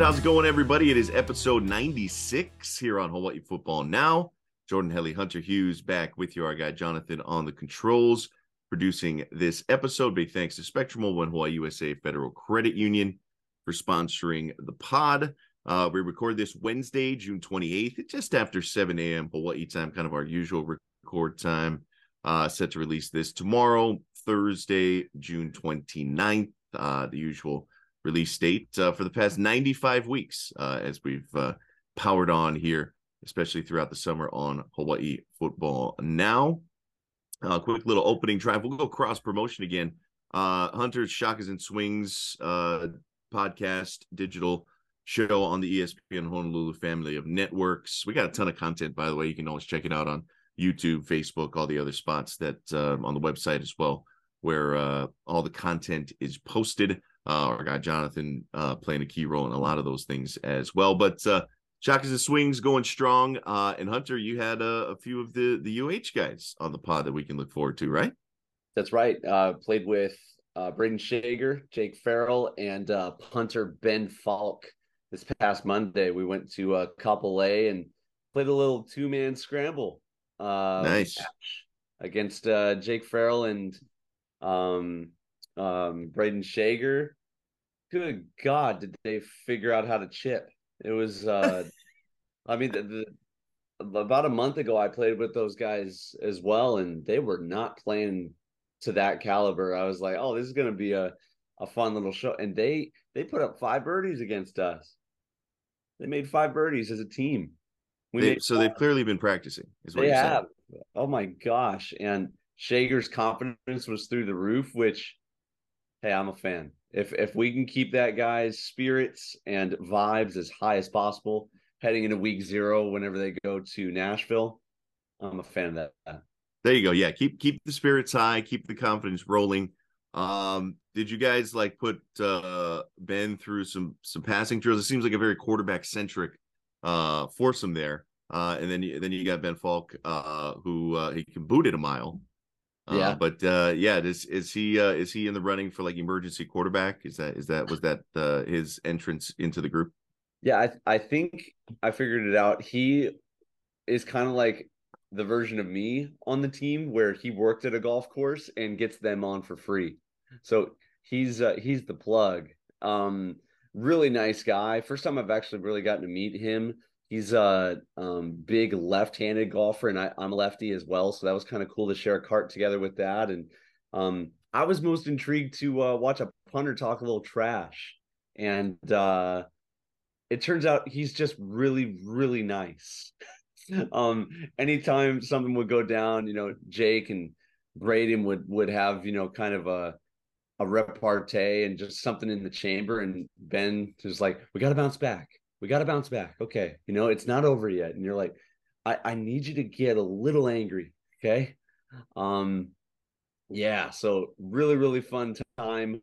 right, how's it going, everybody? It is episode 96 here on Hawaii Football Now. Jordan Helly, Hunter Hughes back with you, our guy Jonathan on the controls, producing this episode. Big thanks to Spectrum One Hawaii USA Federal Credit Union for sponsoring the pod. Uh, we record this Wednesday, June 28th, just after 7 a.m. Hawaii time, kind of our usual record time. Uh, set to release this tomorrow, Thursday, June 29th, uh, the usual release date uh, for the past 95 weeks uh, as we've uh, powered on here, especially throughout the summer on Hawaii Football Now. Uh, quick little opening drive. We'll go cross promotion again. Uh, Hunter's Shakas and Swings uh, podcast, digital show on the ESPN Honolulu family of networks. We got a ton of content, by the way. You can always check it out on YouTube, Facebook, all the other spots that uh, on the website as well, where uh, all the content is posted. Uh, our guy Jonathan uh, playing a key role in a lot of those things as well. But uh, and Swings going strong. Uh, and Hunter, you had a, a, few of the the UH guys on the pod that we can look forward to, right? That's right. Uh, played with uh, Brayden Schager, Jake Farrell, and uh, punter Ben Falk. This past Monday, we went to uh, Kapolei and played a little two man scramble. Uh, nice against uh, Jake Farrell and um, um, Brayden Schager. Good God, did they figure out how to chip? It was, uh, I mean, the, the, about a month ago, I played with those guys as well, and they were not playing to that caliber. I was like, oh, this is going to be a, a fun little show. And they they put up five birdies against us. They made five birdies as a team. They, so they they've clearly been practicing. Is what they have. Saying. Oh my gosh! And Schager's confidence was through the roof, which hey, I'm a fan. If if we can keep that guy's spirits and vibes as high as possible heading into week zero whenever they go to Nashville, I'm a fan of that. There you go. Yeah, keep keep the spirits high, keep the confidence rolling. Um, did you guys like put uh Ben through some some passing drills? It seems like a very quarterback centric uh foursome there. Uh, and then you, then you got Ben Falk, uh, who uh, he can boot it a mile. Uh, yeah, but uh, yeah, is is he uh, is he in the running for like emergency quarterback? Is that is that was that uh, his entrance into the group? Yeah, I I think I figured it out. He is kind of like the version of me on the team where he worked at a golf course and gets them on for free. So he's uh, he's the plug. Um, really nice guy. First time I've actually really gotten to meet him he's a um, big left-handed golfer, and I, am a lefty as well. So that was kind of cool to share a cart together with that. And um, I was most intrigued to uh, watch a punter talk a little trash, and uh, it turns out he's just really, really nice. um, anytime something would go down, you know, Jake and Brayden would would have you know kind of a a repartee and just something in the chamber, and Ben was like, "We got to bounce back." We got to bounce back. Okay. You know, it's not over yet. And you're like, I, I need you to get a little angry. Okay. Um, yeah. So really, really fun time.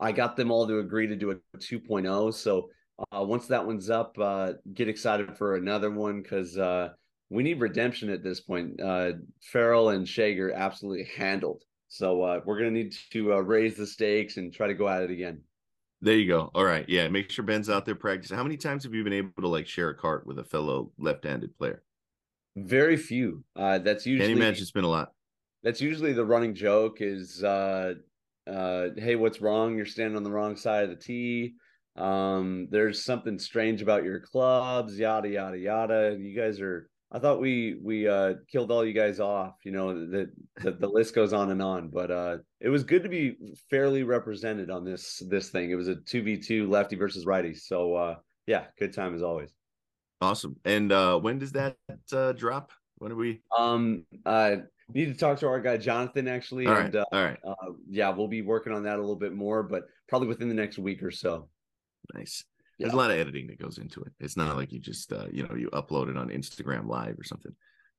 I got them all to agree to do a 2.0. So uh, once that one's up, uh, get excited for another one because uh, we need redemption at this point. Uh, Farrell and Schager absolutely handled. So uh, we're going to need to uh, raise the stakes and try to go at it again. There you go. All right. Yeah. Make sure Ben's out there practicing. How many times have you been able to like share a cart with a fellow left-handed player? Very few. Uh, that's usually. Any match, it's been a lot. That's usually the running joke is, uh, uh, hey, what's wrong? You're standing on the wrong side of the tee. Um, there's something strange about your clubs, yada yada yada. You guys are I thought we we uh killed all you guys off. You know that the, the list goes on and on, but uh it was good to be fairly represented on this this thing. It was a two v two lefty versus righty. So uh yeah, good time as always. Awesome. And uh when does that uh drop? When are we? Um, uh, need to talk to our guy Jonathan actually. All and, right. Uh, all right. Uh, yeah, we'll be working on that a little bit more, but probably within the next week or so. Nice. There's a lot of editing that goes into it. It's not like you just uh, you know you upload it on Instagram Live or something.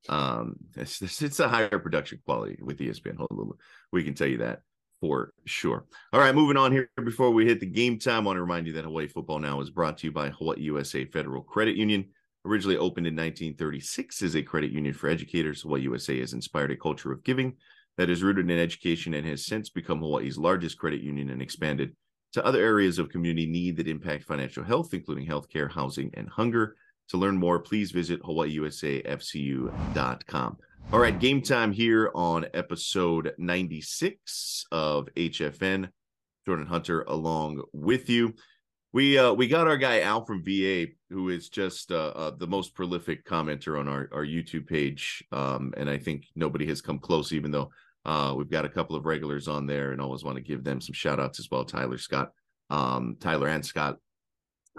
Um, it's, it's a higher production quality with ESPN Honolulu. We can tell you that for sure. All right, moving on here before we hit the game time. I want to remind you that Hawaii Football Now is brought to you by Hawaii USA Federal Credit Union. Originally opened in 1936 as a credit union for educators, Hawaii USA has inspired a culture of giving that is rooted in education and has since become Hawaii's largest credit union and expanded to other areas of community need that impact financial health, including healthcare, housing, and hunger. To learn more, please visit hawaiiusafcu.com. All right, game time here on episode 96 of HFN. Jordan Hunter along with you. We uh we got our guy Al from VA, who is just uh, uh, the most prolific commenter on our, our YouTube page. Um, and I think nobody has come close, even though uh we've got a couple of regulars on there and always want to give them some shout outs as well. Tyler Scott, um, Tyler and Scott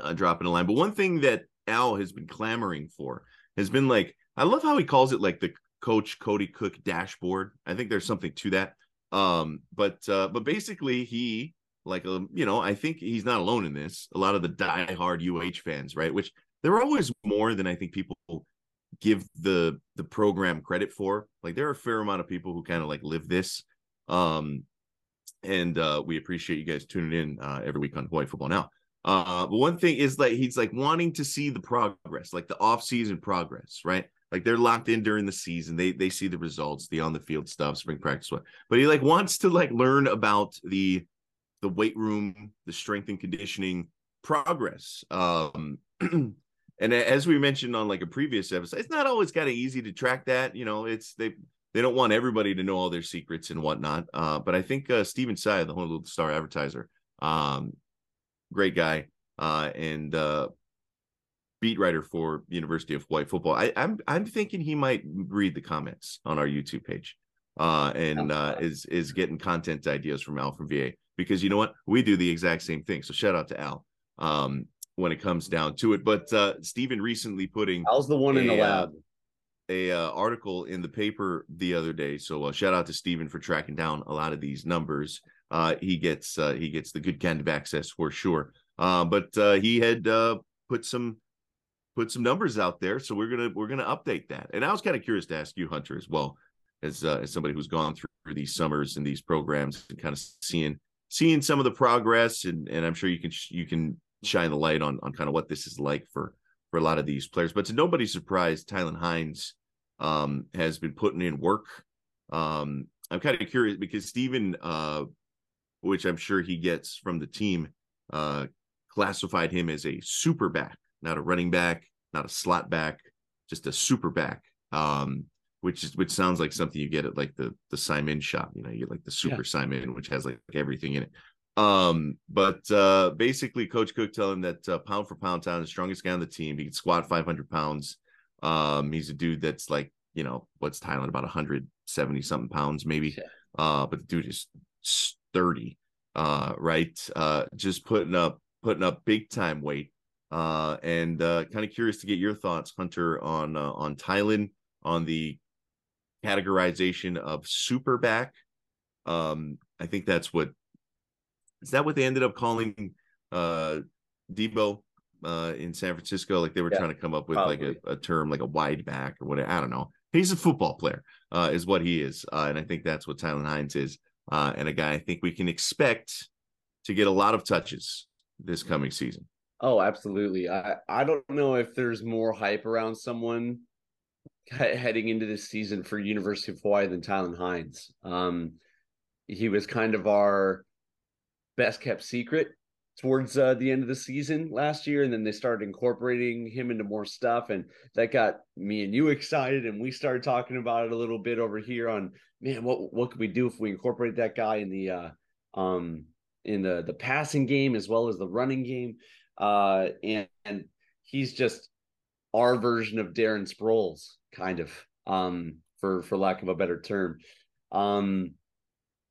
uh, dropping a line. But one thing that Al has been clamoring for has been like, I love how he calls it like the coach Cody Cook dashboard. I think there's something to that. Um, but uh, but basically he like um, you know, I think he's not alone in this. A lot of the diehard UH fans, right? Which there are always more than I think people give the the program credit for. Like there are a fair amount of people who kind of like live this. Um and uh we appreciate you guys tuning in uh every week on Hawaii Football Now. Uh but one thing is like he's like wanting to see the progress, like the off-season progress, right? Like they're locked in during the season. They they see the results, the on the field stuff, spring practice, what. But he like wants to like learn about the the weight room, the strength and conditioning progress. Um, and as we mentioned on like a previous episode, it's not always kind of easy to track that. You know, it's they they don't want everybody to know all their secrets and whatnot. Uh, but I think uh, Stephen Tsai, the Honolulu Star advertiser, um, great guy, uh, and uh, beat writer for University of Hawaii football. I, I'm I'm thinking he might read the comments on our YouTube page, uh, and uh, is is getting content ideas from Al from VA because you know what we do the exact same thing. So shout out to Al um, when it comes down to it. But uh, Stephen recently putting Al's the one in the uh, lab. a uh, article in the paper the other day. So uh, shout out to Stephen for tracking down a lot of these numbers. Uh, he gets uh, he gets the good kind of access for sure. Uh, but uh, he had uh, put some put some numbers out there, so we're gonna we're gonna update that. And I was kind of curious to ask you, Hunter, as well as uh, as somebody who's gone through these summers and these programs and kind of seeing seeing some of the progress, and and I'm sure you can you can shine the light on on kind of what this is like for for a lot of these players. But to nobody's surprise, Tylan Hines um, has been putting in work. Um, I'm kind of curious because Stephen, uh, which I'm sure he gets from the team, uh, classified him as a super back, not a running back, not a slot back, just a super back. Um, which is which sounds like something you get at like the the saimin shop. You know, you get like the super yeah. saimin, which has like everything in it. Um, but uh basically Coach Cook telling him that uh, pound for pound town, the strongest guy on the team. He can squat 500 pounds. Um, he's a dude that's like, you know, what's Tylan about 170 something pounds, maybe. Yeah. Uh, but the dude is sturdy, uh, right? Uh, just putting up putting up big time weight. Uh, and uh, kind of curious to get your thoughts, Hunter, on uh, on Tylan, on the categorization of super back. Um, I think that's what is that what they ended up calling uh Deebo uh in San Francisco? Like they were yeah, trying to come up with probably. like a, a, term like a wide back or whatever. I don't know. He's a football player, uh, is what he is. Uh, and I think that's what Tylan Hines is. Uh, and a guy I think we can expect to get a lot of touches this coming season. Oh, absolutely. I, I don't know if there's more hype around someone heading into this season for University of Hawaii than Tylan Hines. Um, he was kind of our best kept secret towards uh, the end of the season last year, and then they started incorporating him into more stuff, and that got me and you excited, and we started talking about it a little bit over here on man, what what could we do if we incorporate that guy in the uh, um in the the passing game as well as the running game, uh, and, and he's just our version of Darren Sproles, kind of, um, for for lack of a better term. Um,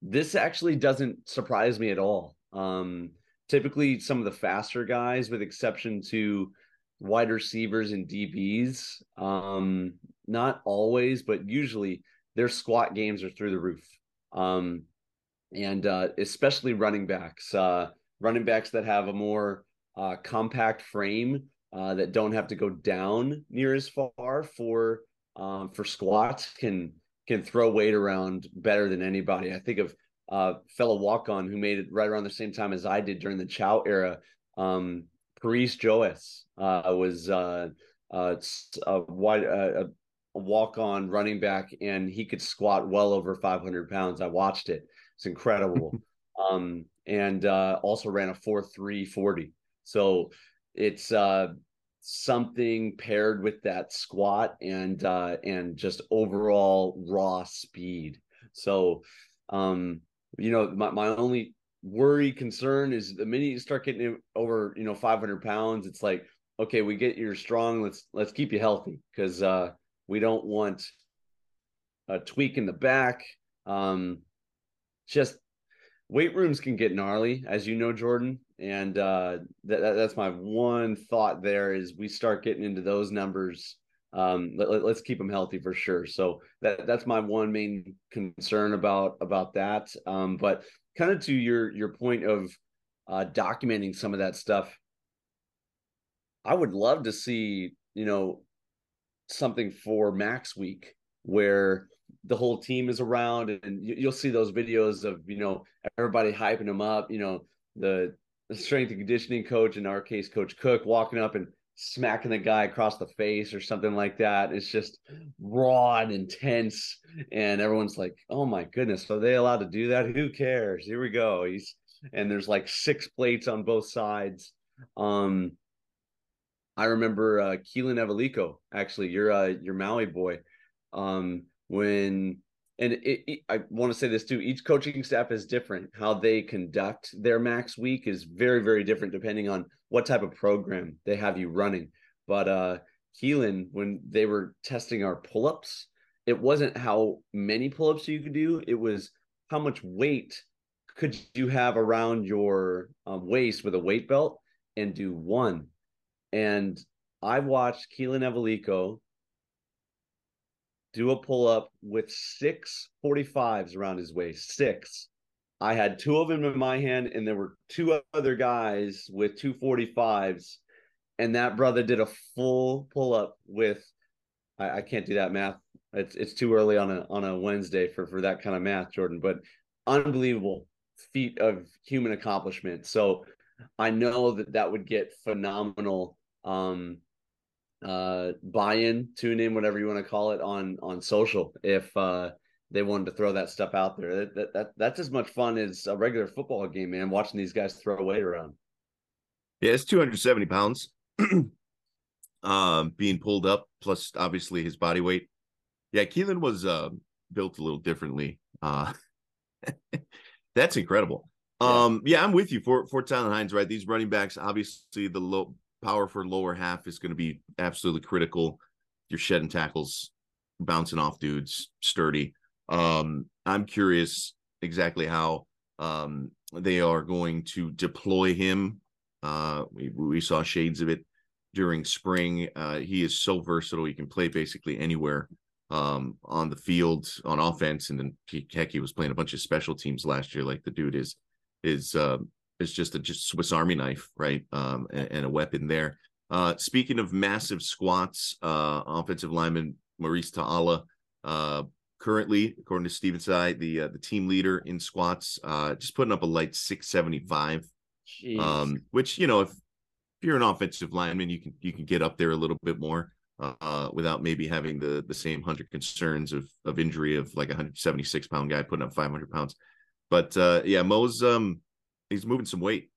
this actually doesn't surprise me at all. Um, typically, some of the faster guys, with exception to wide receivers and DBs, um, not always, but usually their squat games are through the roof. Um, and uh, especially running backs, uh, running backs that have a more uh, compact frame uh, that don't have to go down near as far for um, for squats can can throw weight around better than anybody. I think of uh, fellow walk on who made it right around the same time as I did during the Chow era. Um, Paris Joas uh, was uh, uh, a wide uh, a walk on running back, and he could squat well over 500 pounds. I watched it; it's incredible. um, and uh, also ran a four three forty. So it's uh, something paired with that squat and uh, and just overall raw speed. So, um, you know, my, my only worry concern is the minute you start getting over, you know, 500 pounds, it's like, okay, we get you're strong. Let's, let's keep you healthy because uh, we don't want a tweak in the back. Um, just weight rooms can get gnarly, as you know, Jordan. And uh, that, that's my one thought there is we start getting into those numbers um, let, us keep them healthy for sure. So that that's my one main concern about about that. Um, but kind of to your your point of uh, documenting some of that stuff, I would love to see you know something for Max Week where the whole team is around and you, will see those videos of you know everybody hyping them up. You know the, strength and conditioning coach, in our case, Coach Cook, walking up and smacking the guy across the face or something like that. It's just raw and intense. And everyone's like, oh my goodness, are they allowed to do that? Who cares? Here we go. He's and there's like six plates on both sides. Um I remember uh Keelan Ewaliko, actually, you're uh your Maui boy. Um when and it, it, I want to say this too. Each coaching staff is different. How they conduct their max week is very, very different depending on what type of program they have you running. But uh Keelan, when they were testing our pull-ups, it wasn't how many pull-ups you could do, it was how much weight could you have around your um, waist with a weight belt and do one. And I watched Keelan Ewaliko do a pull-up with six 45s around his waist. Six. I had two of them in my hand, and there were two other guys with two 45s. And that brother did a full pull up with I, I, can't do that math. It's it's too early on a on a Wednesday for for that kind of math, Jordan. But unbelievable feat of human accomplishment. So I know that that would get phenomenal um uh buy-in, tune in, whatever you want to call it on on social if uh they wanted to throw that stuff out there. That, that, that that's as much fun as a regular football game, man. Watching these guys throw weight around. Yeah, it's 270 pounds, um, being pulled up plus obviously his body weight. Yeah, Keelan was uh, built a little differently. Uh, that's incredible. Um, yeah, I'm with you for for Tylan Hines. Right, these running backs, obviously, the low power for lower half is going to be absolutely critical. You're shedding tackles, bouncing off dudes, sturdy. Um, I'm curious exactly how um, they are going to deploy him. Uh, we, we saw shades of it during spring. Uh, he is so versatile; he can play basically anywhere um, on the field on offense, and then he, heck, he was playing a bunch of special teams last year. Like the dude is is uh, is just a just Swiss Army knife, right? Um, and, and, a weapon there. Uh, speaking of massive squats, uh, offensive lineman Maurice Ta'ala uh, currently, according to Stephen Tsai, the uh, the team leader in squats, uh, just putting up a light 675. Um, which you know, if, if you're an offensive lineman, you can you can get up there a little bit more uh, without maybe having the the same hundred concerns of of injury of like a 176 pound guy putting up 500 pounds. But uh, yeah, Mo's um he's moving some weight.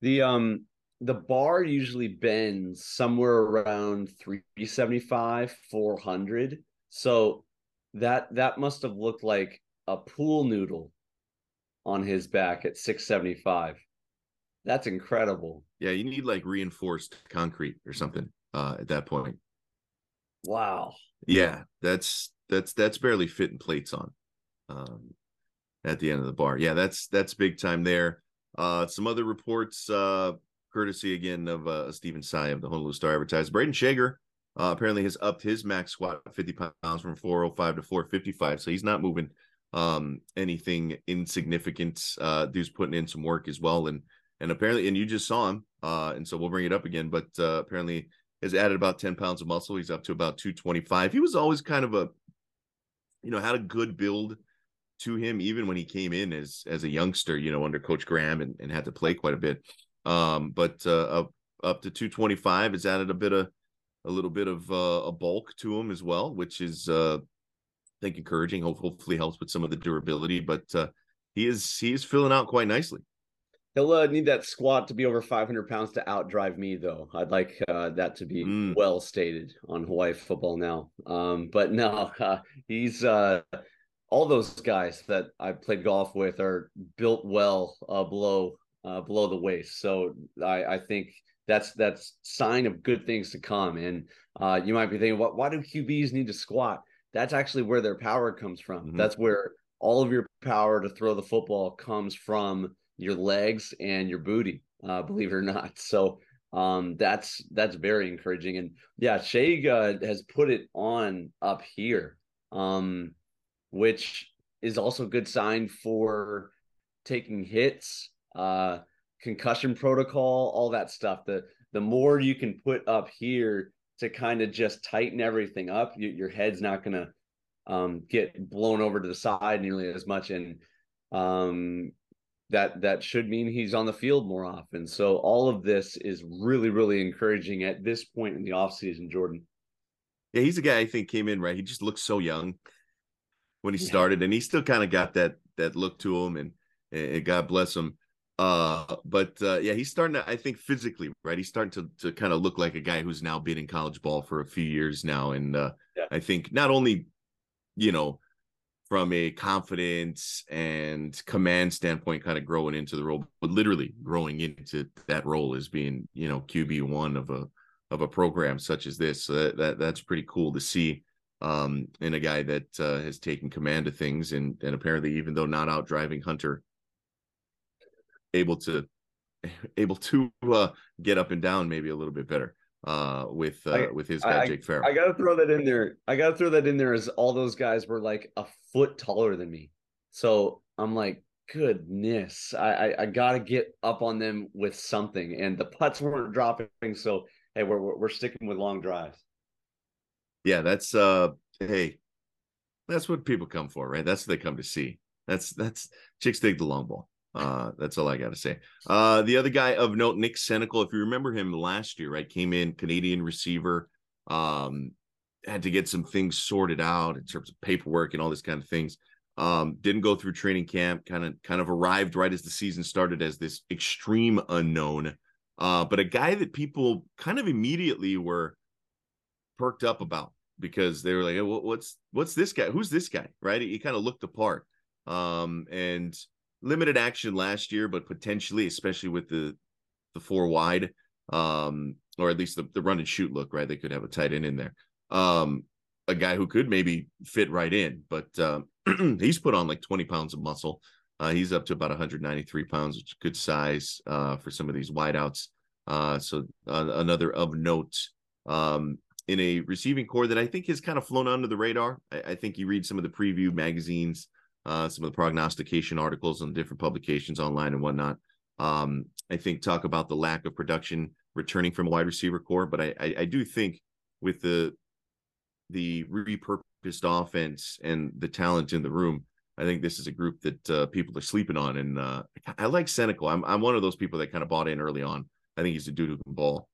The um the bar usually bends somewhere around 375 400 so that that must have looked like a pool noodle on his back at 675. That's incredible. Yeah, you need like reinforced concrete or something uh at that point. Wow. Yeah, that's that's that's barely fitting plates on um at the end of the bar. Yeah, that's that's big time there. Uh some other reports uh courtesy again of uh Stephen Tsai of the Honolulu Star Advertiser. Brayden Schager uh, apparently has upped his max squat 50 pounds from 405 to 455. So he's not moving um, anything insignificant. Uh, dude's putting in some work as well. And, and apparently, and you just saw him. Uh, and so we'll bring it up again, but uh, apparently has added about 10 pounds of muscle. He's up to about 225. He was always kind of a, you know, had a good build to him, even when he came in as, as a youngster, you know, under coach Graham and, and had to play quite a bit. Um, but uh, up, up to 225 has added a bit of, a little bit of uh, a bulk to him as well, which is uh, I think encouraging. Hopefully helps with some of the durability. But uh, he is he is filling out quite nicely. He'll uh, need that squat to be over 500 pounds to outdrive me, though. I'd like uh, that to be mm. well stated on Hawaii football now. Um, but no, uh, he's uh, all those guys that I played golf with are built well uh, below uh, below the waist. So I, I think that's that's sign of good things to come. And you might be thinking, what? Why do QBs need to squat? That's actually where their power comes from. Mm-hmm. That's where all of your power to throw the football comes from your legs and your booty, uh, believe it or not. So um, that's that's very encouraging. And yeah, Shea uh, has put it on up here, um, which is also a good sign for taking hits, uh, concussion protocol, all that stuff. The the more you can put up here to kind of just tighten everything up, you, your head's not gonna um, get blown over to the side nearly as much. And um, that that should mean he's on the field more often. So all of this is really really encouraging at this point in the offseason, Jordan. Yeah, he's a guy I think came in right. He just looks so young when he started, and he still kind of got that that look to him, and, and God bless him. Uh, but uh, yeah, he's starting to. I think physically, right? He's starting to to kind of look like a guy who's now been in college ball for a few years now, and uh, yeah. I think not only, you know, from a confidence and command standpoint, kind of growing into the role, but literally growing into that role as being, you know, QB one of a of a program such as this. So that, that that's pretty cool to see. Um, in a guy that uh, has taken command of things, and and apparently, even though not out driving Hunter, able to able to uh, get up and down maybe a little bit better uh with uh I, with his guy I, Jake Farrell. I gotta throw that in there. I gotta throw that in there as all those guys were like a foot taller than me. So I'm like, goodness, I, I, I gotta get up on them with something. And the putts weren't dropping, so hey, we're we're sticking with long drives. Yeah, that's uh hey, that's what people come for, right? That's what they come to see. That's that's chicks dig the long ball. Uh, that's all I got to say. Uh, the other guy of note, Nick Senecal, if you remember him last year, right, came in Canadian receiver, um, had to get some things sorted out in terms of paperwork and all this kind of things. Um, didn't go through training camp, kind of kind of arrived right as the season started as this extreme unknown. Uh, but a guy that people kind of immediately were perked up about because they were like, well, "What's what's this guy? Who's this guy?" Right? He, kind of looked apart. Um, and limited action last year, but potentially, especially with the the four wide, um, or at least the, the run and shoot look, right? They could have a tight end in there. Um, a guy who could maybe fit right in, but uh, he's put on like 20 pounds of muscle. Uh, he's up to about 193 pounds, which is good size uh, for some of these wideouts. Uh, so uh, another of note um, in a receiving core that I think has kind of flown under the radar. I, I think you read some of the preview magazines uh, some of the prognostication articles on different publications online and whatnot. Um, I think talk about the lack of production returning from a wide receiver core, but I, I, I do think with the the repurposed offense and the talent in the room, I think this is a group that uh, people are sleeping on. And uh, I like Senecal. I'm I'm one of those people that kind of bought in early on. I think he's a dude who can ball.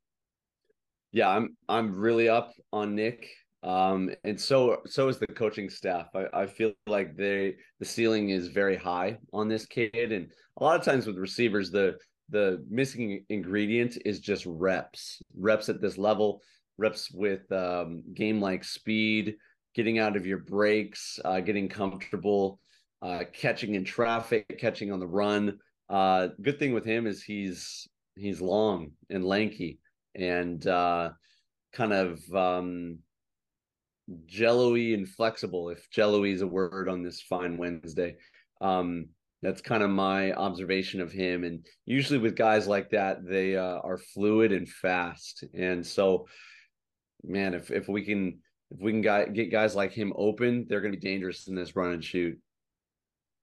Yeah, I'm I'm really up on Nick. Um, and so so is the coaching staff. I, I feel like they the ceiling is very high on this kid, and a lot of times with receivers, the the missing ingredient is just reps, reps at this level, reps with um, game like speed, getting out of your breaks, uh, getting comfortable, uh, catching in traffic, catching on the run. Uh, good thing with him is he's he's long and lanky and uh, kind of um, jello-y and flexible if jello-y is a word on this fine wednesday. Um that's kind of my observation of him and usually with guys like that they uh, are fluid and fast and so man if if we can if we can get guys like him open they're going to be dangerous in this run and shoot.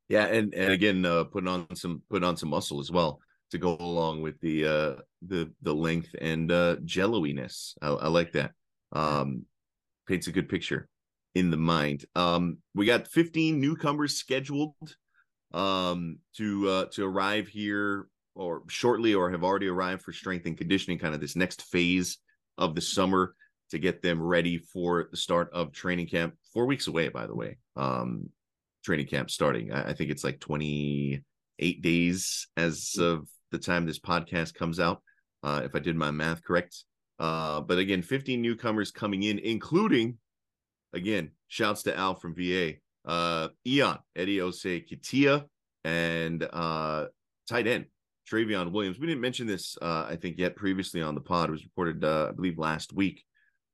Yeah and and again uh putting on some putting on some muscle as well to go along with the uh the the length and uh jello-iness I, I like that um paints a good picture in the mind. Um, we got 15 newcomers scheduled um, to uh, to arrive here or shortly or have already arrived for strength and conditioning, kind of this next phase of the summer to get them ready for the start of training camp. Four weeks away, by the way. Um, training camp starting. I, I, think it's like 28 days as of the time this podcast comes out, uh, if I did my math correct. Uh, but again, 15 newcomers coming in, including, again, shouts to Al from VA, uh, Eon, Eddie Osei-Nketia, and uh, tight end Travion Williams. We didn't mention this, uh, I think, yet previously on the pod. It was reported, uh, I believe, last week.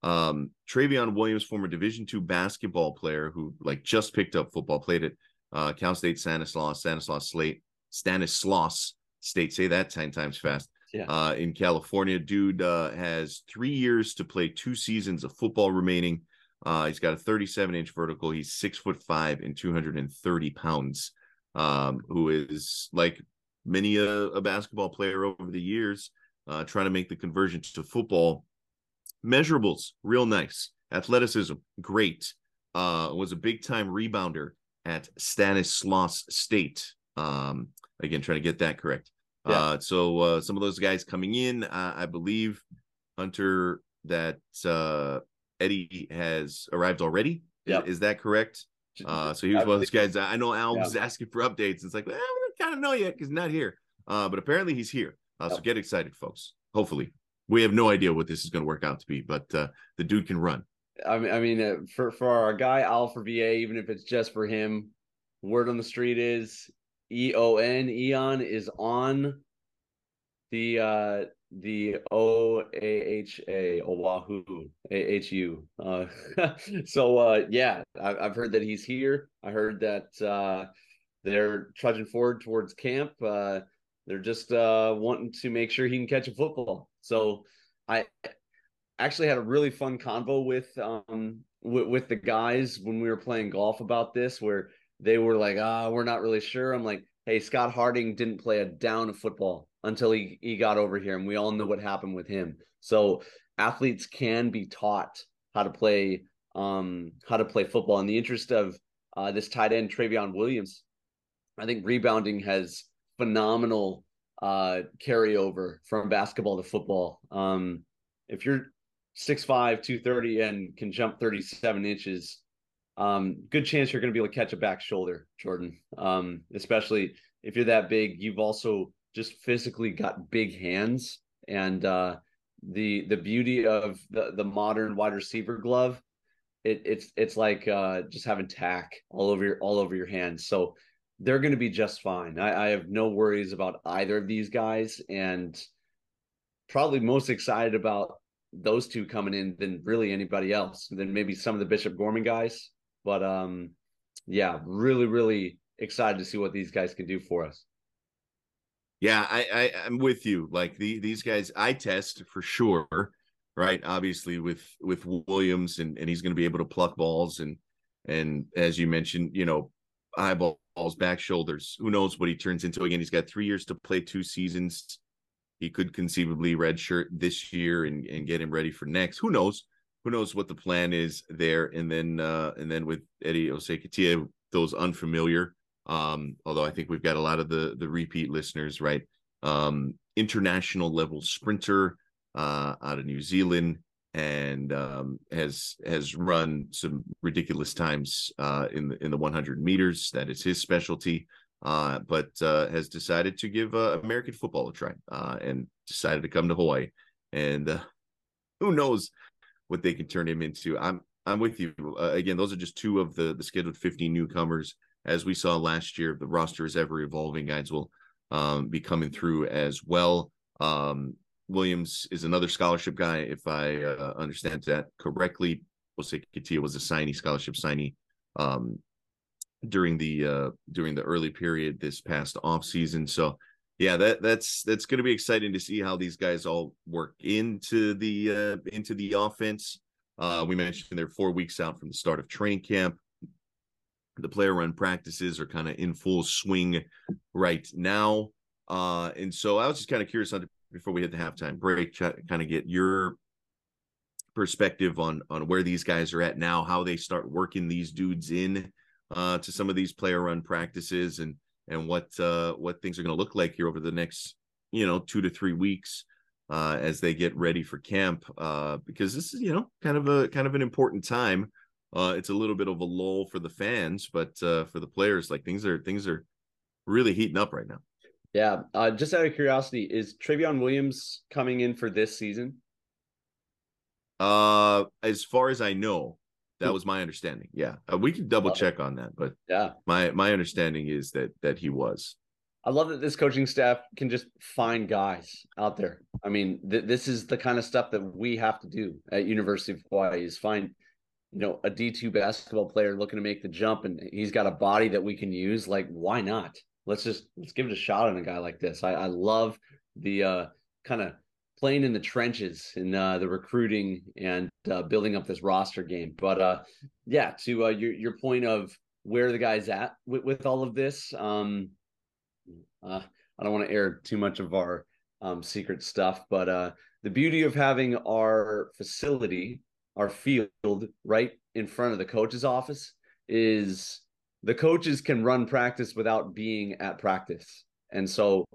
Um, Travion Williams, former Division two basketball player who like just picked up football, played at uh, Cal State Stanislaus, Stanislaus Slate, Stanislaus State. Say that ten times fast. Yeah. Uh, in California, dude uh, has three years to play two seasons of football remaining. Uh, he's got a 37 inch vertical. He's six foot five and 230 pounds. Um, who is like many a, a, basketball player over the years, uh, trying to make the conversion to football. Measurables, real nice. Athleticism, great. Uh, was a big time rebounder at Stanislaus State. Um, again, trying to get that correct. Yeah. Uh, so uh, some of those guys coming in, uh, I believe Hunter that uh, Eddie has arrived already. Yeah, is, is, that correct? Uh, so he was one of those guys. I know Al yeah. was asking for updates. It's like, well, we kind of know yet because not here. Uh, but apparently he's here. Uh, so get excited, folks. Hopefully, we have no idea what this is going to work out to be, but uh, the dude can run. I mean, I mean, uh, for for our guy Al for VA, even if it's just for him, word on the street is E O N Eon is on the uh the O A H A Oahu A H U. Uh, so uh, yeah, I, I've heard that he's here. I heard that uh, they're trudging forward towards camp. Uh, they're just uh, wanting to make sure he can catch a football. So I actually had a really fun convo with um with, with the guys when we were playing golf about this, where they were like, "Ah, we're not really sure." I'm like, "Hey, Scott Harding didn't play a down of football until he he got over here, and we all know what happened with him." So athletes can be taught how to play um how to play football. In the interest of uh, this tight end Travion Williams, I think rebounding has phenomenal uh, carryover from basketball to football. Um, if you're 6'5, 230 and can jump 37 inches, um, good chance you're going to be able to catch a back shoulder, Jordan. Um, especially if you're that big, you've also just physically got big hands. And uh, the the beauty of the, the modern wide receiver glove, it, it's it's like uh, just having tack all over your all over your hands. So they're going to be just fine. I, I have no worries about either of these guys, and probably most excited about those two coming in than really anybody else. Than maybe some of the Bishop Gorman guys, but um, yeah, really, really excited to see what these guys can do for us. Yeah, I, I I'm with you. Like the these guys, I test for sure, right? Obviously with with Williams, and and he's going to be able to pluck balls and and as you mentioned, you know, eyeballs, back shoulders. Who knows what he turns into? Again, he's got three years to play two seasons. He could conceivably redshirt this year and, and get him ready for next. Who knows? Who knows what the plan is there? And then uh and then with Eddie Osei those unfamiliar. Um, although I think we've got a lot of the the repeat listeners, right? Um, international level sprinter uh out of New Zealand and um, has has run some ridiculous times uh, in the in the 100 meters. That is his specialty. Uh, but uh, has decided to give uh, American football a try uh, and decided to come to Hawaii. And uh, who knows what they can turn him into? I'm I'm with you again. Those are just two of the the scheduled 15 newcomers. As we saw last year, the roster is ever evolving. Guys will um, be coming through as well. Um, Williams is another scholarship guy, if I uh, understand that correctly. Jose Katia was a signee, scholarship signee um, during the uh, during the early period this past off season. So yeah, that that's that's going to be exciting to see how these guys all work into the uh, into the offense. Uh, we mentioned they're four weeks out from the start of training camp. The player run practices are kind of in full swing right now. Uh, and so I was just kind of curious on before we hit the halftime break, kind of get your perspective on on where these guys are at now, how they start working these dudes in uh, to some of these player run practices, and and what uh, what things are going to look like here over the next you know two to three weeks uh, as they get ready for camp. Uh, because this is you know kind of a kind of an important time uh, it's a little bit of a lull for the fans, but uh, for the players, like things are things are really heating up right now. Yeah. Uh, just out of curiosity, is Trayveon Williams coming in for this season? Uh, as far as I know, that was my understanding. Yeah, uh, we can double check on that, but yeah, my my understanding is that that he was. I love that this coaching staff can just find guys out there. I mean, th- this is the kind of stuff that we have to do at University of Hawaii is find, you know, a D two basketball player looking to make the jump, and he's got a body that we can use. Like, why not? Let's just let's give it a shot on a guy like this. I, I love the uh, kind of playing in the trenches in uh, the recruiting and uh, building up this roster game. But uh, yeah, to uh, your your point of where the guy's at with, with all of this, um, uh, I don't want to air too much of our um, secret stuff, but uh, the beauty of having our facility, our field, right in front of the coach's office is the coaches can run practice without being at practice, and so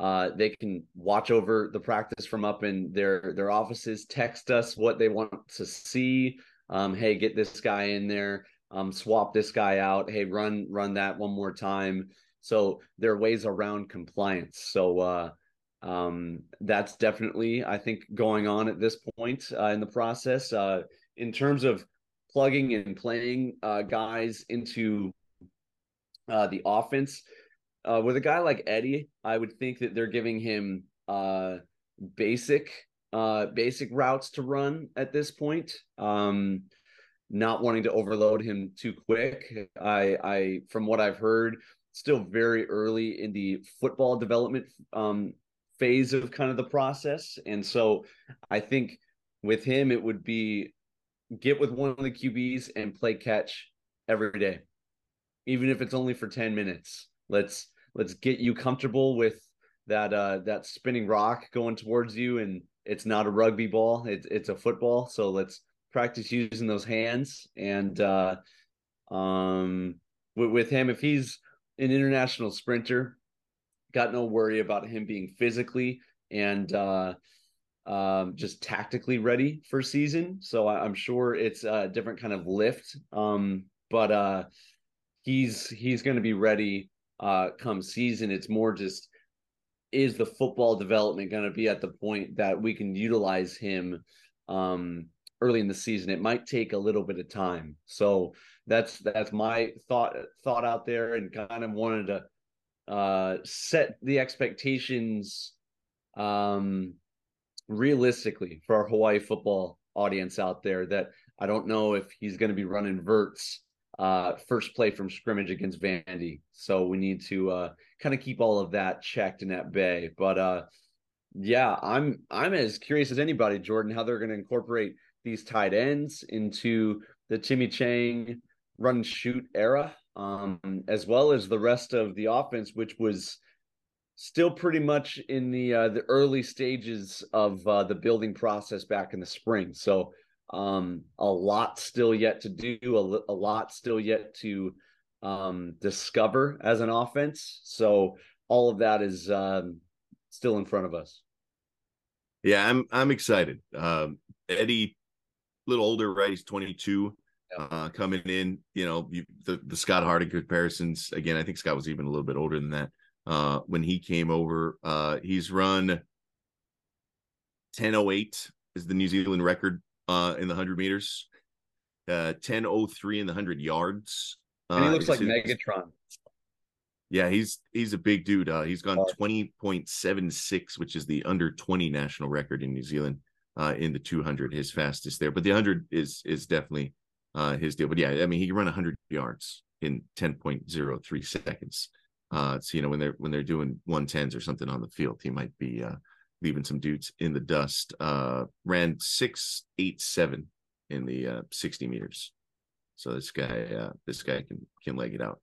uh, they can watch over the practice from up in their their offices, text us what they want to see. Um, hey, get this guy in there. Um, swap this guy out. Hey, run run that one more time. So there are ways around compliance. So uh, um, that's definitely, I think, going on at this point uh, in the process. Uh, in terms of plugging and playing uh, guys into the offense, uh, with a guy like Eddie, I would think that they're giving him uh, basic uh, basic routes to run at this point. Um, not wanting to overload him too quick. I, I, from what I've heard, still very early in the football development um, phase of kind of the process, and so I think with him it would be get with one of the QBs and play catch every day, even if it's only for ten minutes. Let's let's get you comfortable with that uh that spinning rock going towards you and it's not a rugby ball it's it's a football. So let's practice using those hands and uh um with, with him. If he's an international sprinter got no worry about him being physically and uh um just tactically ready for season. So I, i'm sure it's a different kind of lift. Um but uh he's he's going to be ready uh, come season. It's more just is the football development going to be at the point that we can utilize him um, early in the season? It might take a little bit of time. So that's that's my thought thought out there, and kind of wanted to uh, set the expectations um, realistically for our Hawaii football audience out there. That I don't know if he's going to be running verts uh, first play from scrimmage against Vandy. So we need to uh, kind of keep all of that checked and at bay. But uh, yeah, I'm I'm as curious as anybody, Jordan, how they're going to incorporate these tight ends into the Timmy Chang run shoot era, um, as well as the rest of the offense, which was still pretty much in the uh, the early stages of uh, the building process back in the spring. So um, a lot still yet to do, a, a lot still yet to um, discover as an offense. So all of that is um, still in front of us. Yeah, I'm I'm excited. Um, Eddie, a little older, right? He's 22. Yeah. Uh, coming in, you know, you, the the Scott Harding comparisons. Again, I think Scott was even a little bit older than that uh, when he came over. Uh, he's run 1008 is the New Zealand record uh, in the 100 meters, uh, 10.03 in the 100 yards. Uh, and he looks like Megatron. Yeah, he's he's a big dude. Uh, he's gone 20.76, which is the under 20 national record in New Zealand uh, in the 200, his fastest there. But the 100 is is definitely uh, his deal. But yeah, I mean, he can run 100 yards in 10.03 seconds. Uh, so you know when they're when they're doing 110s or something on the field, he might be uh, leaving some dudes in the dust. Uh, ran six eight seven in the uh, sixty meters. So this guy, uh, this guy can can leg it out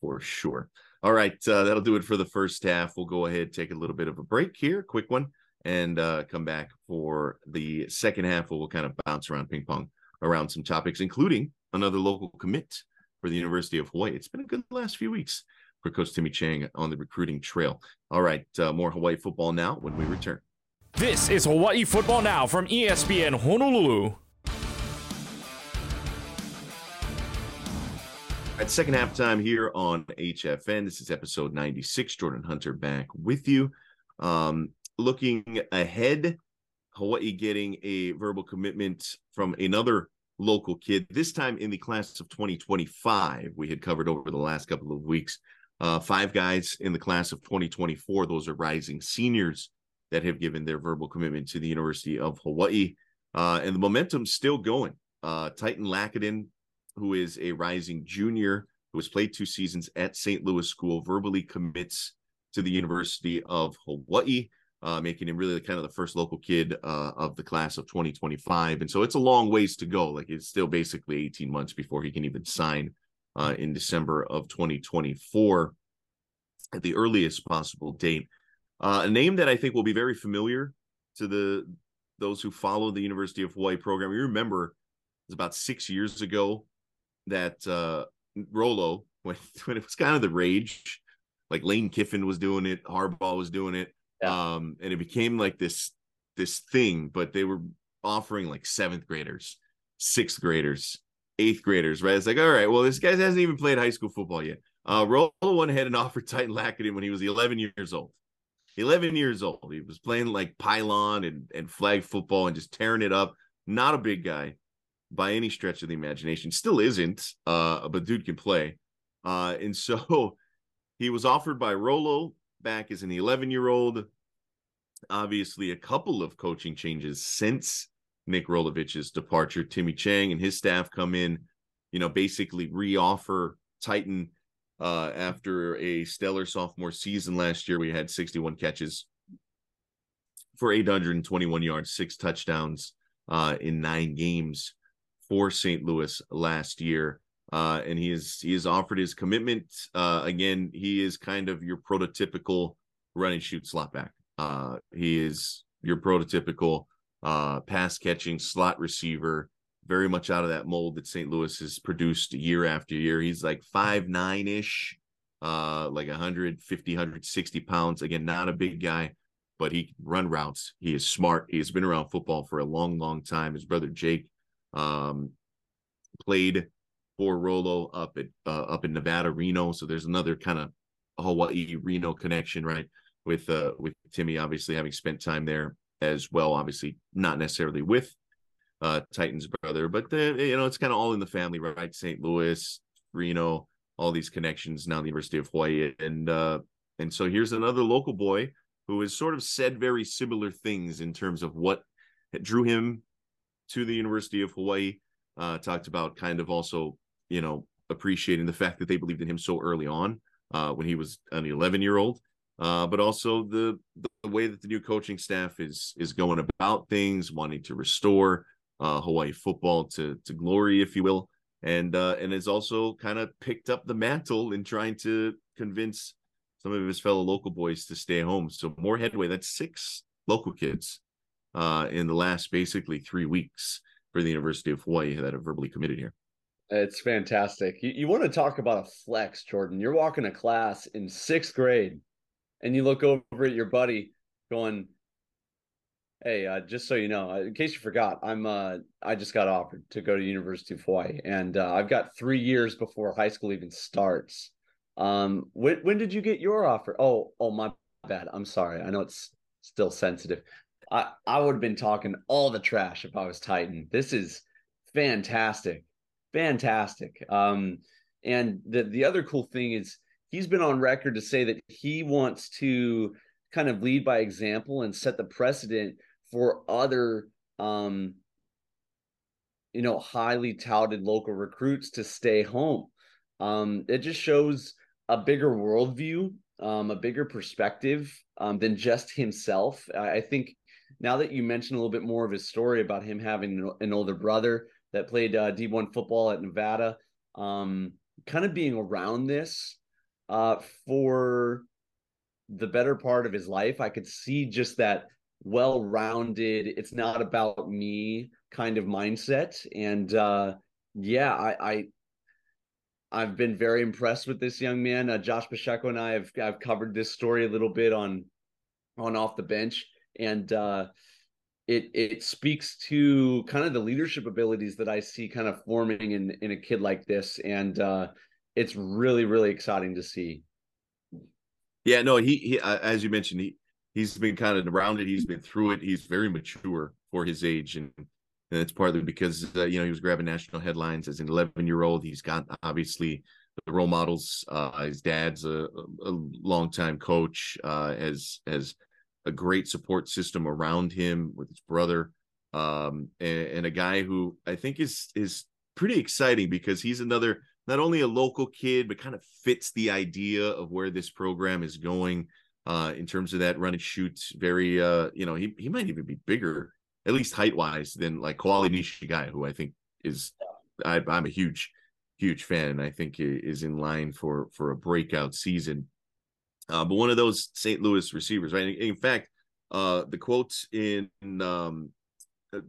for sure. All right, uh, that'll do it for the first half. We'll go ahead take a little bit of a break here, quick one, and uh, come back for the second half. Where we'll kind of bounce around ping pong around some topics, including another local commit for the University of Hawaii. It's been a good last few weeks for Coach Timmy Chang on the recruiting trail. All right, uh, more Hawaii football now when we return. This is Hawaii Football Now from ESPN Honolulu. At second half time here on HFN. This is episode 96. Jordan Hunter back with you. Um, looking ahead, Hawaii getting a verbal commitment from another local kid, this time in the class of 2025. We had covered over the last couple of weeks. Uh, five guys in the class of 2024. Those are rising seniors that have given their verbal commitment to the University of Hawaii. Uh, and the momentum's still going. Uh, Titan Lakadin, who is a rising junior who has played two seasons at St. Louis School, verbally commits to the University of Hawaii, uh, making him really kind of the first local kid uh, of the class of 2025. And so it's a long ways to go. Like it's still basically 18 months before he can even sign uh, in December of 2024 at the earliest possible date. Uh, a name that I think will be very familiar to the those who follow the University of Hawaii program. You remember it was about six years ago that uh, Rolo, when when it was kind of the rage, like Lane Kiffin was doing it, Harbaugh was doing it, yeah. um, and it became like this this thing. But they were offering like seventh graders, sixth graders, eighth graders, right? It's like, all right, well, this guy hasn't even played high school football yet. Uh, Rolo went ahead and offered Titan Lakadin when he was 11 years old. 11 years old. He was playing like pylon and, and flag football and just tearing it up. Not a big guy by any stretch of the imagination. Still isn't, uh, but dude can play. Uh, and so he was offered by Rolo back as an 11 year old. Obviously, a couple of coaching changes since Nick Rolovich's departure. Timmy Chang and his staff come in, you know, basically re-offer Titan uh, after a stellar sophomore season last year. We had 61 catches for 821 yards, six touchdowns uh, in nine games for St. Louis last year. Uh, and he is he has offered his commitment. Uh, again, he is kind of your prototypical run and shoot slot back. Uh, he is your prototypical uh, pass catching slot receiver, very much out of that mold that St. Louis has produced year after year. He's like five nine ish, uh, like 150, 160 pounds. Again, not a big guy, but he can run routes. He is smart. He has been around football for a long, long time. His brother Jake um, played for Rolo up at uh, up in Nevada, Reno. So there's another kind of Hawaii Reno connection, right? With uh with Timmy obviously having spent time there as well. Obviously, not necessarily with uh, Titans brother, but the, you know it's kind of all in the family, right? St. Louis, Reno, all these connections now. The University of Hawaii, and uh, and so here's another local boy who has sort of said very similar things in terms of what drew him to the University of Hawaii. Uh, talked about kind of also, you know, appreciating the fact that they believed in him so early on uh, when he was an 11 year old uh, but also the the way that the new coaching staff is is going about things, wanting to restore uh, Hawaii football to to glory, if you will, and uh, and has also kind of picked up the mantle in trying to convince some of his fellow local boys to stay home. So more headway. That's six local kids uh, in the last basically three weeks for the University of Hawaii that have verbally committed here. It's fantastic. You, you want to talk about a flex, Jordan? You're walking a class in sixth grade and you look over at your buddy going, Hey, uh, just so you know, uh, in case you forgot, I'm uh, I just got offered to go to University of Hawaii, and uh, I've got three years before high school even starts. Um, when when did you get your offer? Oh, oh my bad. I'm sorry. I know it's still sensitive. I I would have been talking all the trash if I was Titan. This is fantastic, fantastic. Um, and the the other cool thing is he's been on record to say that he wants to kind of lead by example and set the precedent for other um you know highly touted local recruits to stay home. Um it just shows a bigger worldview um a bigger perspective um than just himself. I, I think now that you mentioned a little bit more of his story about him having an older brother that played uh, D1 football at Nevada um kind of being around this uh, for the better part of his life. I could see just that well rounded, it's not about me kind of mindset. And uh, yeah, I, I I've been very impressed with this young man. Uh, Josh Pacheco and I have I've covered this story a little bit on on off the bench, and uh, it it speaks to kind of the leadership abilities that I see kind of forming in in a kid like this. And uh, it's really really exciting to see. Yeah, no, he he uh, as you mentioned, he he's been kind of around it. He's been through it. He's very mature for his age, and and it's partly because uh, you know he was grabbing national headlines as an 11 year old. He's got obviously the role models. Uh, his dad's a, a longtime coach, uh, as as a great support system around him with his brother, um, and, and a guy who I think is is pretty exciting because he's another not only a local kid but kind of fits the idea of where this program is going uh, in terms of that run and shoot. Very, uh, you know, he he might even be bigger, at least height wise, than like Koali Nishigaya, who I think is I, am a huge huge fan. And I think is in line for for a breakout season. Uh, but one of those St. Louis receivers, right? In fact, uh, the quotes in um, uh,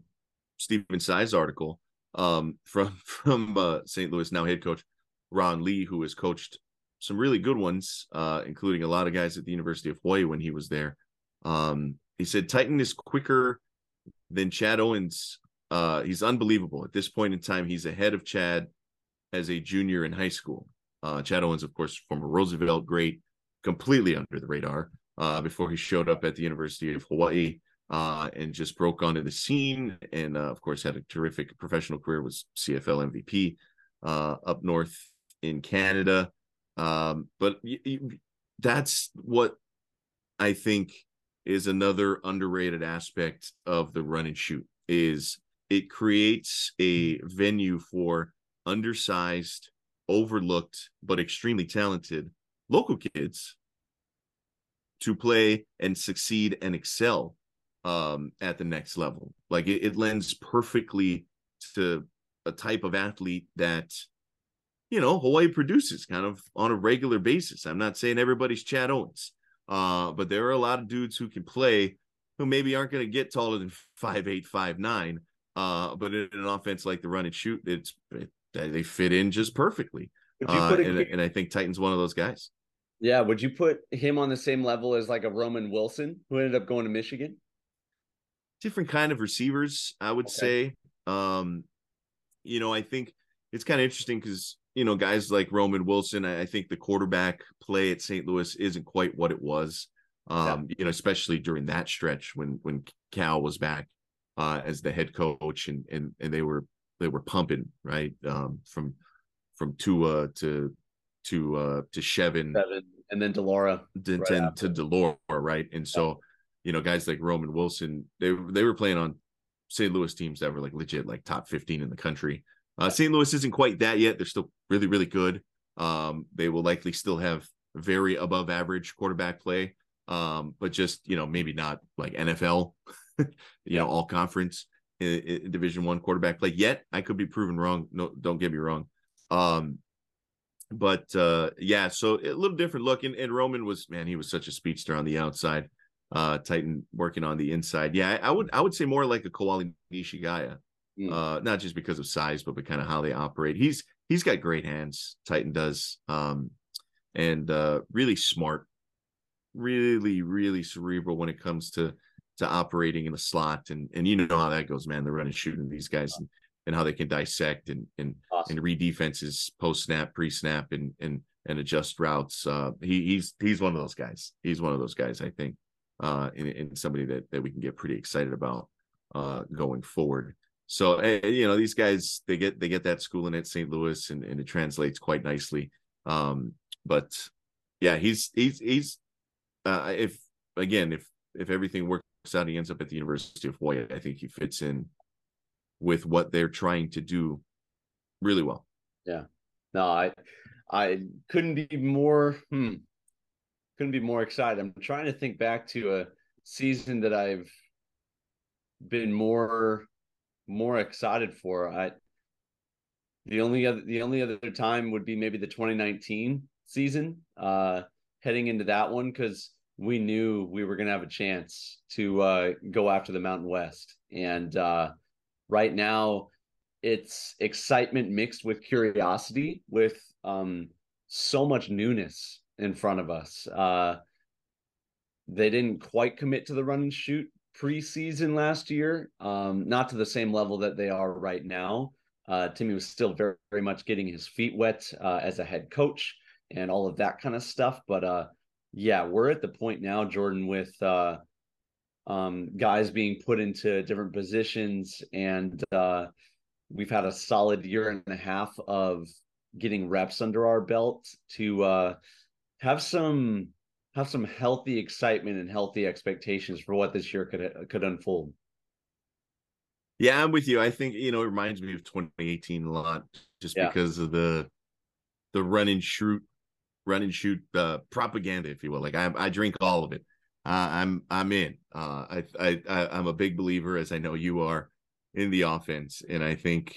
Stephen Tsai's article um, from from uh, St. Louis now head coach Ron Lee, who has coached some really good ones, uh, including a lot of guys at the University of Hawaii when he was there. Um, he said Titan is quicker than Chad Owens. Uh, he's unbelievable at this point in time. He's ahead of Chad as a junior in high school. Uh, Chad Owens, of course, former Roosevelt great, completely under the radar uh, before he showed up at the University of Hawaii uh, and just broke onto the scene. And uh, of course, had a terrific professional career. Was CFL MVP uh, up north in Canada. Um, but y- y- that's what I think is another underrated aspect of the run and shoot is it creates a venue for undersized, overlooked, but extremely talented local kids to play and succeed and excel um, at the next level. Like it, it lends perfectly to a type of athlete that you know, Hawaii produces kind of on a regular basis. I'm not saying everybody's Chad Owens, uh, but there are a lot of dudes who can play who maybe aren't going to get taller than five eight, five nine. Uh, but in an offense like the run and shoot, it's it, they fit in just perfectly. Uh, and, and I think Titan's one of those guys. Yeah, would you put him on the same level as like a Roman Wilson who ended up going to Michigan? Different kind of receivers, I would okay. say. Um, you know, I think it's kind of interesting because you know, guys like Roman Wilson, I, think the quarterback play at St. Louis isn't quite what it was. Um, yeah. you know, especially during that stretch when when Cal was back uh, as the head coach and and and they were they were pumping right um, from from Tua to to uh to Chevan, Chevan and then de Laura to, right to de Laura, right? And so, yeah. you know, guys like Roman Wilson, they they were playing on St. Louis teams that were like legit like top 15 in the country. Uh, St. Louis isn't quite that yet. They're still really, really good. Um, they will likely still have very above average quarterback play, um, but just you know maybe not like NFL, you yeah. know, all conference in, in Division One quarterback play yet. I could be proven wrong. No, don't get me wrong. Um, but uh, yeah, so a little different look. And, and Roman was man, he was such a speedster on the outside. Uh, Titan working on the inside. Yeah, I, I would I would say more like a Koali Nishigaya mm. uh, not just because of size, but, but kind of how they operate. He's he's got great hands. Titan does, um, and uh, really smart, really really cerebral when it comes to to operating in the slot. And and you know how that goes, man. They're running shooting these guys and, and how they can dissect and and awesome. and read defenses post snap, pre snap, and and and adjust routes. Uh, he he's he's one of those guys. He's one of those guys. I think. Uh, and, and somebody that, that we can get pretty excited about uh, going forward. So eh, eh, you know these guys they get they get that schooling at St. Louis and, and it translates quite nicely. Um, but yeah, he's he's he's uh, if again if if everything works out, he ends up at the University of Hawaii. I think he fits in with what they're trying to do really well. Yeah. No, I I couldn't be more hmm, couldn't be more excited. I'm trying to think back to a season that I've been more more excited for. I the only other the only other time would be maybe the 2019 season, uh, heading into that one because we knew we were going to have a chance to uh, go after the Mountain West, and uh, right now it's excitement mixed with curiosity, with um, so much newness in front of us. Uh, they didn't quite commit to the run and shoot preseason last year, um, not to the same level that they are right now. Uh, Timmy was still very, very much getting his feet wet uh, as a head coach and all of that kind of stuff. But uh, yeah, we're at the point now, Jordan, with uh, um, guys being put into different positions, and uh, we've had a solid year and a half of getting reps under our belt to uh, have some have some healthy excitement and healthy expectations for what this year could could unfold. Yeah, I'm with you. I think you know it reminds me of 2018 a lot, just yeah. because of the the run and shoot, run and shoot uh, propaganda, if you will. Like I, I drink all of it. Uh, I'm I'm in. Uh, I, I I am a big believer, as I know you are, in the offense, and I think,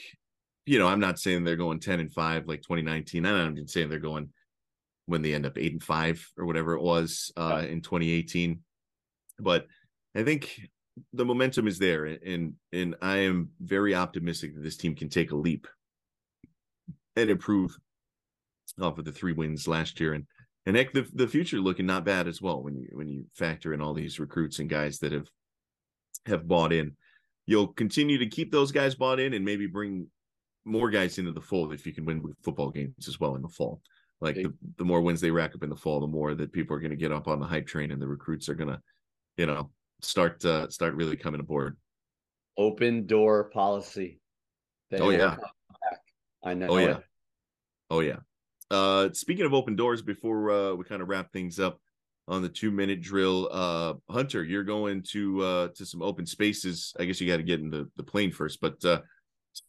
you know, I'm not saying they're going 10 and five like 2019. I'm not even saying they're going when they end up eight and five or whatever it was uh, yeah. in 2018, but I think the momentum is there, and and I am very optimistic that this team can take a leap and improve off of the three wins last year, and and heck, the the future looking not bad as well when you when you factor in all these recruits and guys that have have bought in. You'll continue to keep those guys bought in, and maybe bring more guys into the fold if you can win football games as well in the fall. Like the, the more wins they rack up in the fall, the more that people are going to get up on the hype train, and the recruits are going to, you know, start uh, start really coming aboard. Open door policy. They oh yeah. I know. Oh yeah. It. Oh yeah. Uh, speaking of open doors, before uh, we kind of wrap things up on the two minute drill, uh, Hunter, you're going to uh, to some open spaces. I guess you got to get in the, the plane first. But uh,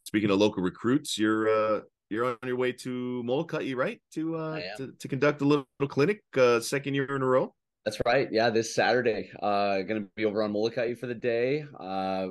speaking of local recruits, you're uh, you're on your way to Molokai, right? To uh, to, to conduct a little, clinic, uh, second year in a row. That's right. Yeah, this Saturday, uh, going to be over on Molokai for the day. Uh,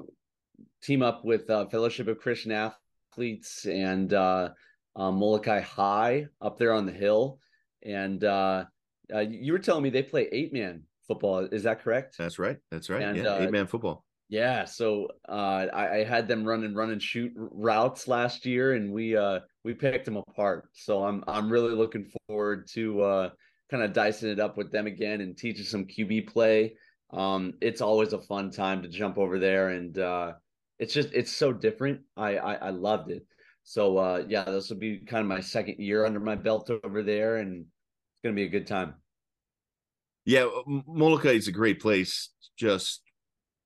team up with uh, Fellowship of Christian Athletes and uh, uh, Molokai High up there on the hill. And uh, uh, you were telling me they play eight man football. Is that correct? That's right. That's right. And, yeah, uh, eight man football. Yeah, so uh, I, I, had them run and run and shoot routes last year, and we uh, we picked them apart. So I'm I'm really looking forward to uh, kind of dicing it up with them again and teaching some QB play. Um, it's always a fun time to jump over there, and uh, it's just it's so different. I I, I loved it. So uh, yeah, this will be kind of my second year under my belt over there, and it's gonna be a good time. Yeah, Molokai is a great place. Just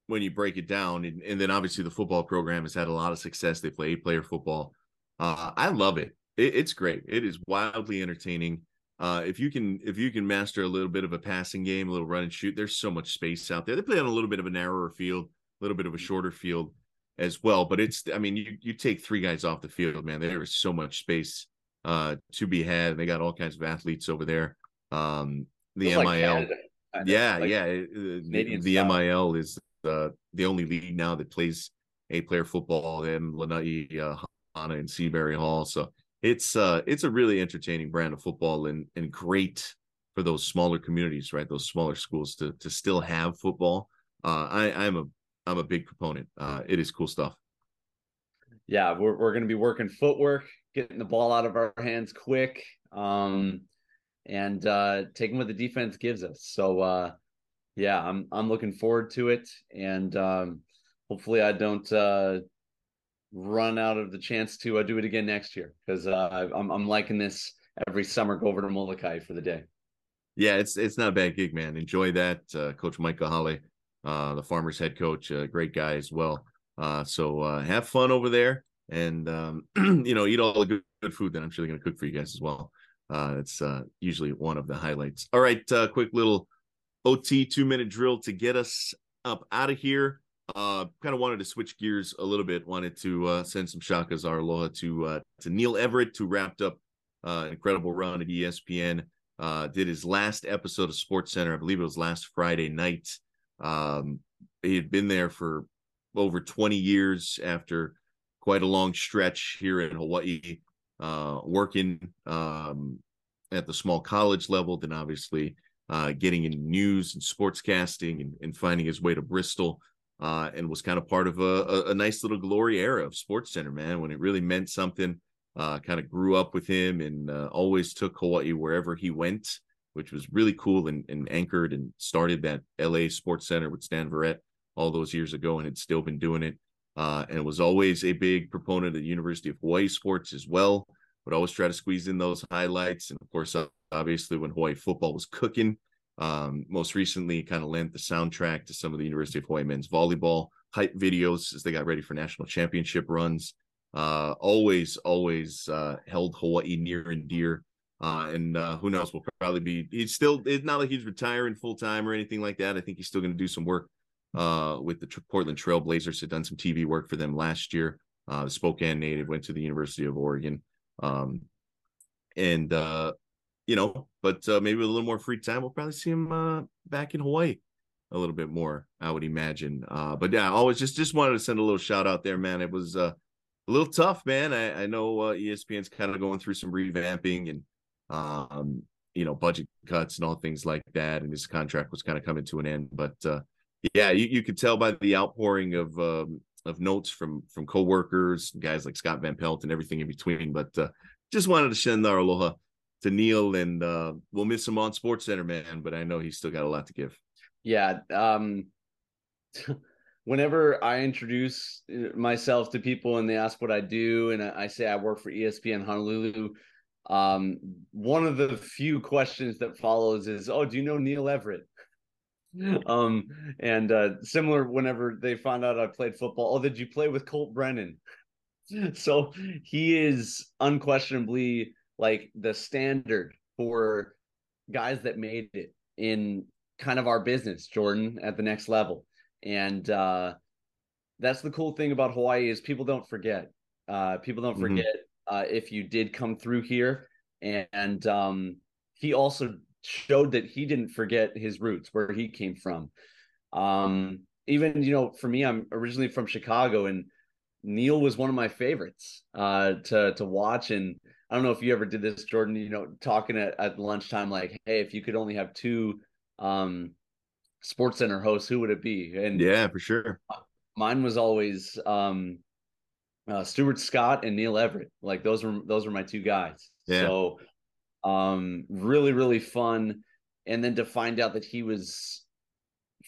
when you break it down, and, and then obviously the football program has had a lot of success. They play eight player football. Uh, I love it. it. It's great. It is wildly entertaining. Uh, if you can if you can master a little bit of a passing game, a little run and shoot, there's so much space out there. They play on a little bit of a narrower field, a little bit of a shorter field as well. But it's, I mean, you you take three guys off the field, man. There is so much space uh, to be had. They got all kinds of athletes over there. Um, the MIL, like yeah, like yeah. The, the MIL is uh, the only league now that plays a player football. Them Lanai, uh, and Seabury Hall. So it's uh, it's a really entertaining brand of football and and great for those smaller communities, right? Those smaller schools to to still have football. Uh, I I'm a I'm a big proponent. Uh, it is cool stuff. Yeah, we're we're to be working footwork, getting the ball out of our hands quick, um, and uh, taking what the defense gives us. So, uh, yeah, I'm I'm looking forward to it, and um, hopefully, I don't uh, run out of the chance to uh, do it again next year because uh, I'm I'm liking this every summer. Go over to Molokai for the day. Yeah, it's it's not a bad gig, man. Enjoy that, uh, Coach Mike Kahale uh, the Farmers head coach, a great guy as well. Uh, so uh, have fun over there, and um, you know, eat all the good, good food that I'm sure they're going to cook for you guys as well. It's usually one of the highlights. All right, quick little OT two minute drill to get us up out of here. Uh, kind of wanted to switch gears a little bit. Wanted to uh, send some shakas our aloha to uh, to Neil Everett, who wrapped up uh, incredible run at ESPN. Uh, did his last episode of Sports Center, I believe it was last Friday night. Um, he had been there for over 20 years after quite a long stretch here in Hawaii, uh, working um, at the small college level, then obviously uh, getting in news and sportscasting and, and finding his way to Bristol. Uh, and was kind of part of a, a, a, nice little glory era of Sports Center, man, when it really meant something. Uh, kind of grew up with him and uh, always took Hawaii wherever he went which was really cool and, and anchored and started that LA Sports Center with Stan Verrett all those years ago and had still been doing it. uh, and was always a big proponent of the University of Hawaii sports as well. Would always try to squeeze in those highlights, and of course, obviously when Hawaii football was cooking, um, most recently kind of lent the soundtrack to some of the University of Hawaii men's volleyball hype videos as they got ready for national championship runs. Uh, always, always uh, held Hawaii near and dear. Uh, and uh, who knows, will probably be. He's still. It's not like he's retiring full time or anything like that. I think he's still going to do some work uh, with the Portland Trailblazers. Had done some TV work for them last year. Uh, Spokane native went to the University of Oregon, um, and you know, but uh, maybe with a little more free time, we'll probably see him uh, back in Hawaii a little bit more. I would imagine. Uh, but yeah, I always just just wanted to send a little shout out there, man. It was uh, a little tough, man. I, I know uh, ESPN's kind of going through some revamping and um, you know, budget cuts and all things like that, and his contract was kind of coming to an end. But uh, yeah, you, you could tell by the outpouring of um, of notes from from coworkers, guys like Scott Van Pelt, and everything in between. But just wanted to send our aloha to Neil, and uh, we'll miss him on Sports Center, man. But I know he's still got a lot to give. Yeah. Um, whenever I introduce uh, myself to people and they ask what I do, and I say I work for ESPN Honolulu, um, one of the few questions that follows is, "Oh, do you know Neil Everett?" um, and uh, similar whenever they found out I played football. Oh, did you play with Colt Brennan? so he is unquestionably like the standard for guys that made it in kind of our business, Jordan, at the next level. And uh, that's the cool thing about Hawaii is people don't forget. Uh, people don't mm-hmm. forget mm-hmm. uh, if you did come through here. And, and um, he also showed that he didn't forget his roots, where he came from. Um, even you know, for me, I'm originally from Chicago, and Neil was one of my favorites uh, to to watch. And I don't know if you ever did this, Jordan. You know, talking at, at lunchtime, like, hey, if you could only have two um, Sports Center hosts, who would it be? And yeah, for sure. Mine was always um, uh, Stuart Scott and Neil Everett. Like those were those were my two guys. Yeah. So um, really, really fun. And then to find out that he was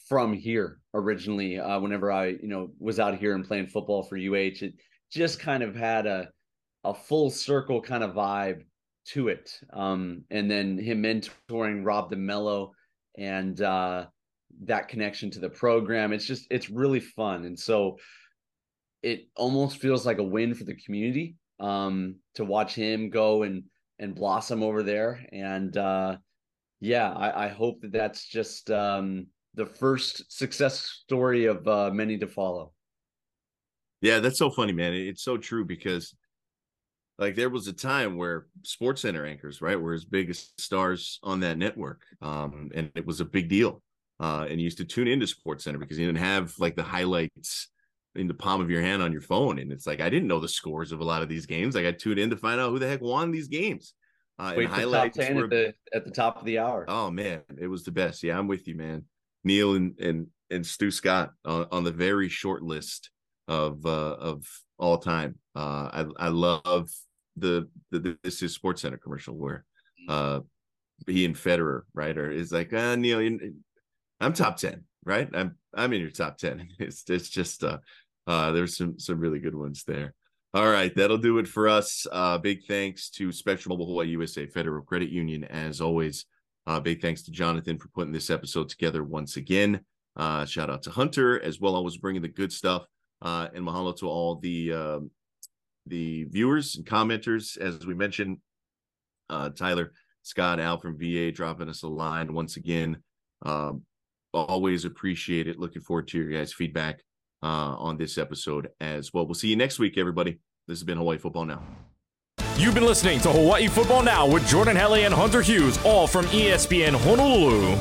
from here originally, uh, whenever I, you know, was out here and playing football for UH, it just kind of had a a full circle kind of vibe to it. Um, and then him mentoring Rob DeMello and uh, that connection to the program. It's just it's really fun, and so it almost feels like a win for the community um, to watch him go and and blossom over there. And uh, yeah, I, I hope that that's just um, the first success story of uh, many to follow. Yeah, that's so funny, man. It's so true because like there was a time where sports center anchors right were as big as stars on that network um, and it was a big deal uh, and you used to tune into sports center because you didn't have like the highlights in the palm of your hand on your phone and it's like i didn't know the scores of a lot of these games like i tuned in to find out who the heck won these games uh, Wait, and highlights top 10 were, at the at the top of the hour. Oh man it was the best yeah i'm with you man. Neil and and and stu scott on, on the very short list of uh of all time. Uh i i love the, the this is Sports Center commercial where uh he and Federer right or is like uh Neil I'm top 10 right? I'm I'm in your top 10 it's it's just uh uh there's some some really good ones there. All right that'll do it for us. Uh big thanks to Spectrum Mobile Hawaii USA Federal Credit Union as always. Uh big thanks to Jonathan for putting this episode together once again. Uh shout out to Hunter as well always bringing the good stuff uh and mahalo to all the um the viewers and commenters, as we mentioned, uh, Tyler, Scott, Al from VA dropping us a line once again. Um, always appreciate it. Looking forward to your guys' feedback uh, on this episode as well. We'll see you next week, everybody. This has been Hawaii Football Now. You've been listening to Hawaii Football Now with Jordan Helle and Hunter Hughes, all from ESPN Honolulu.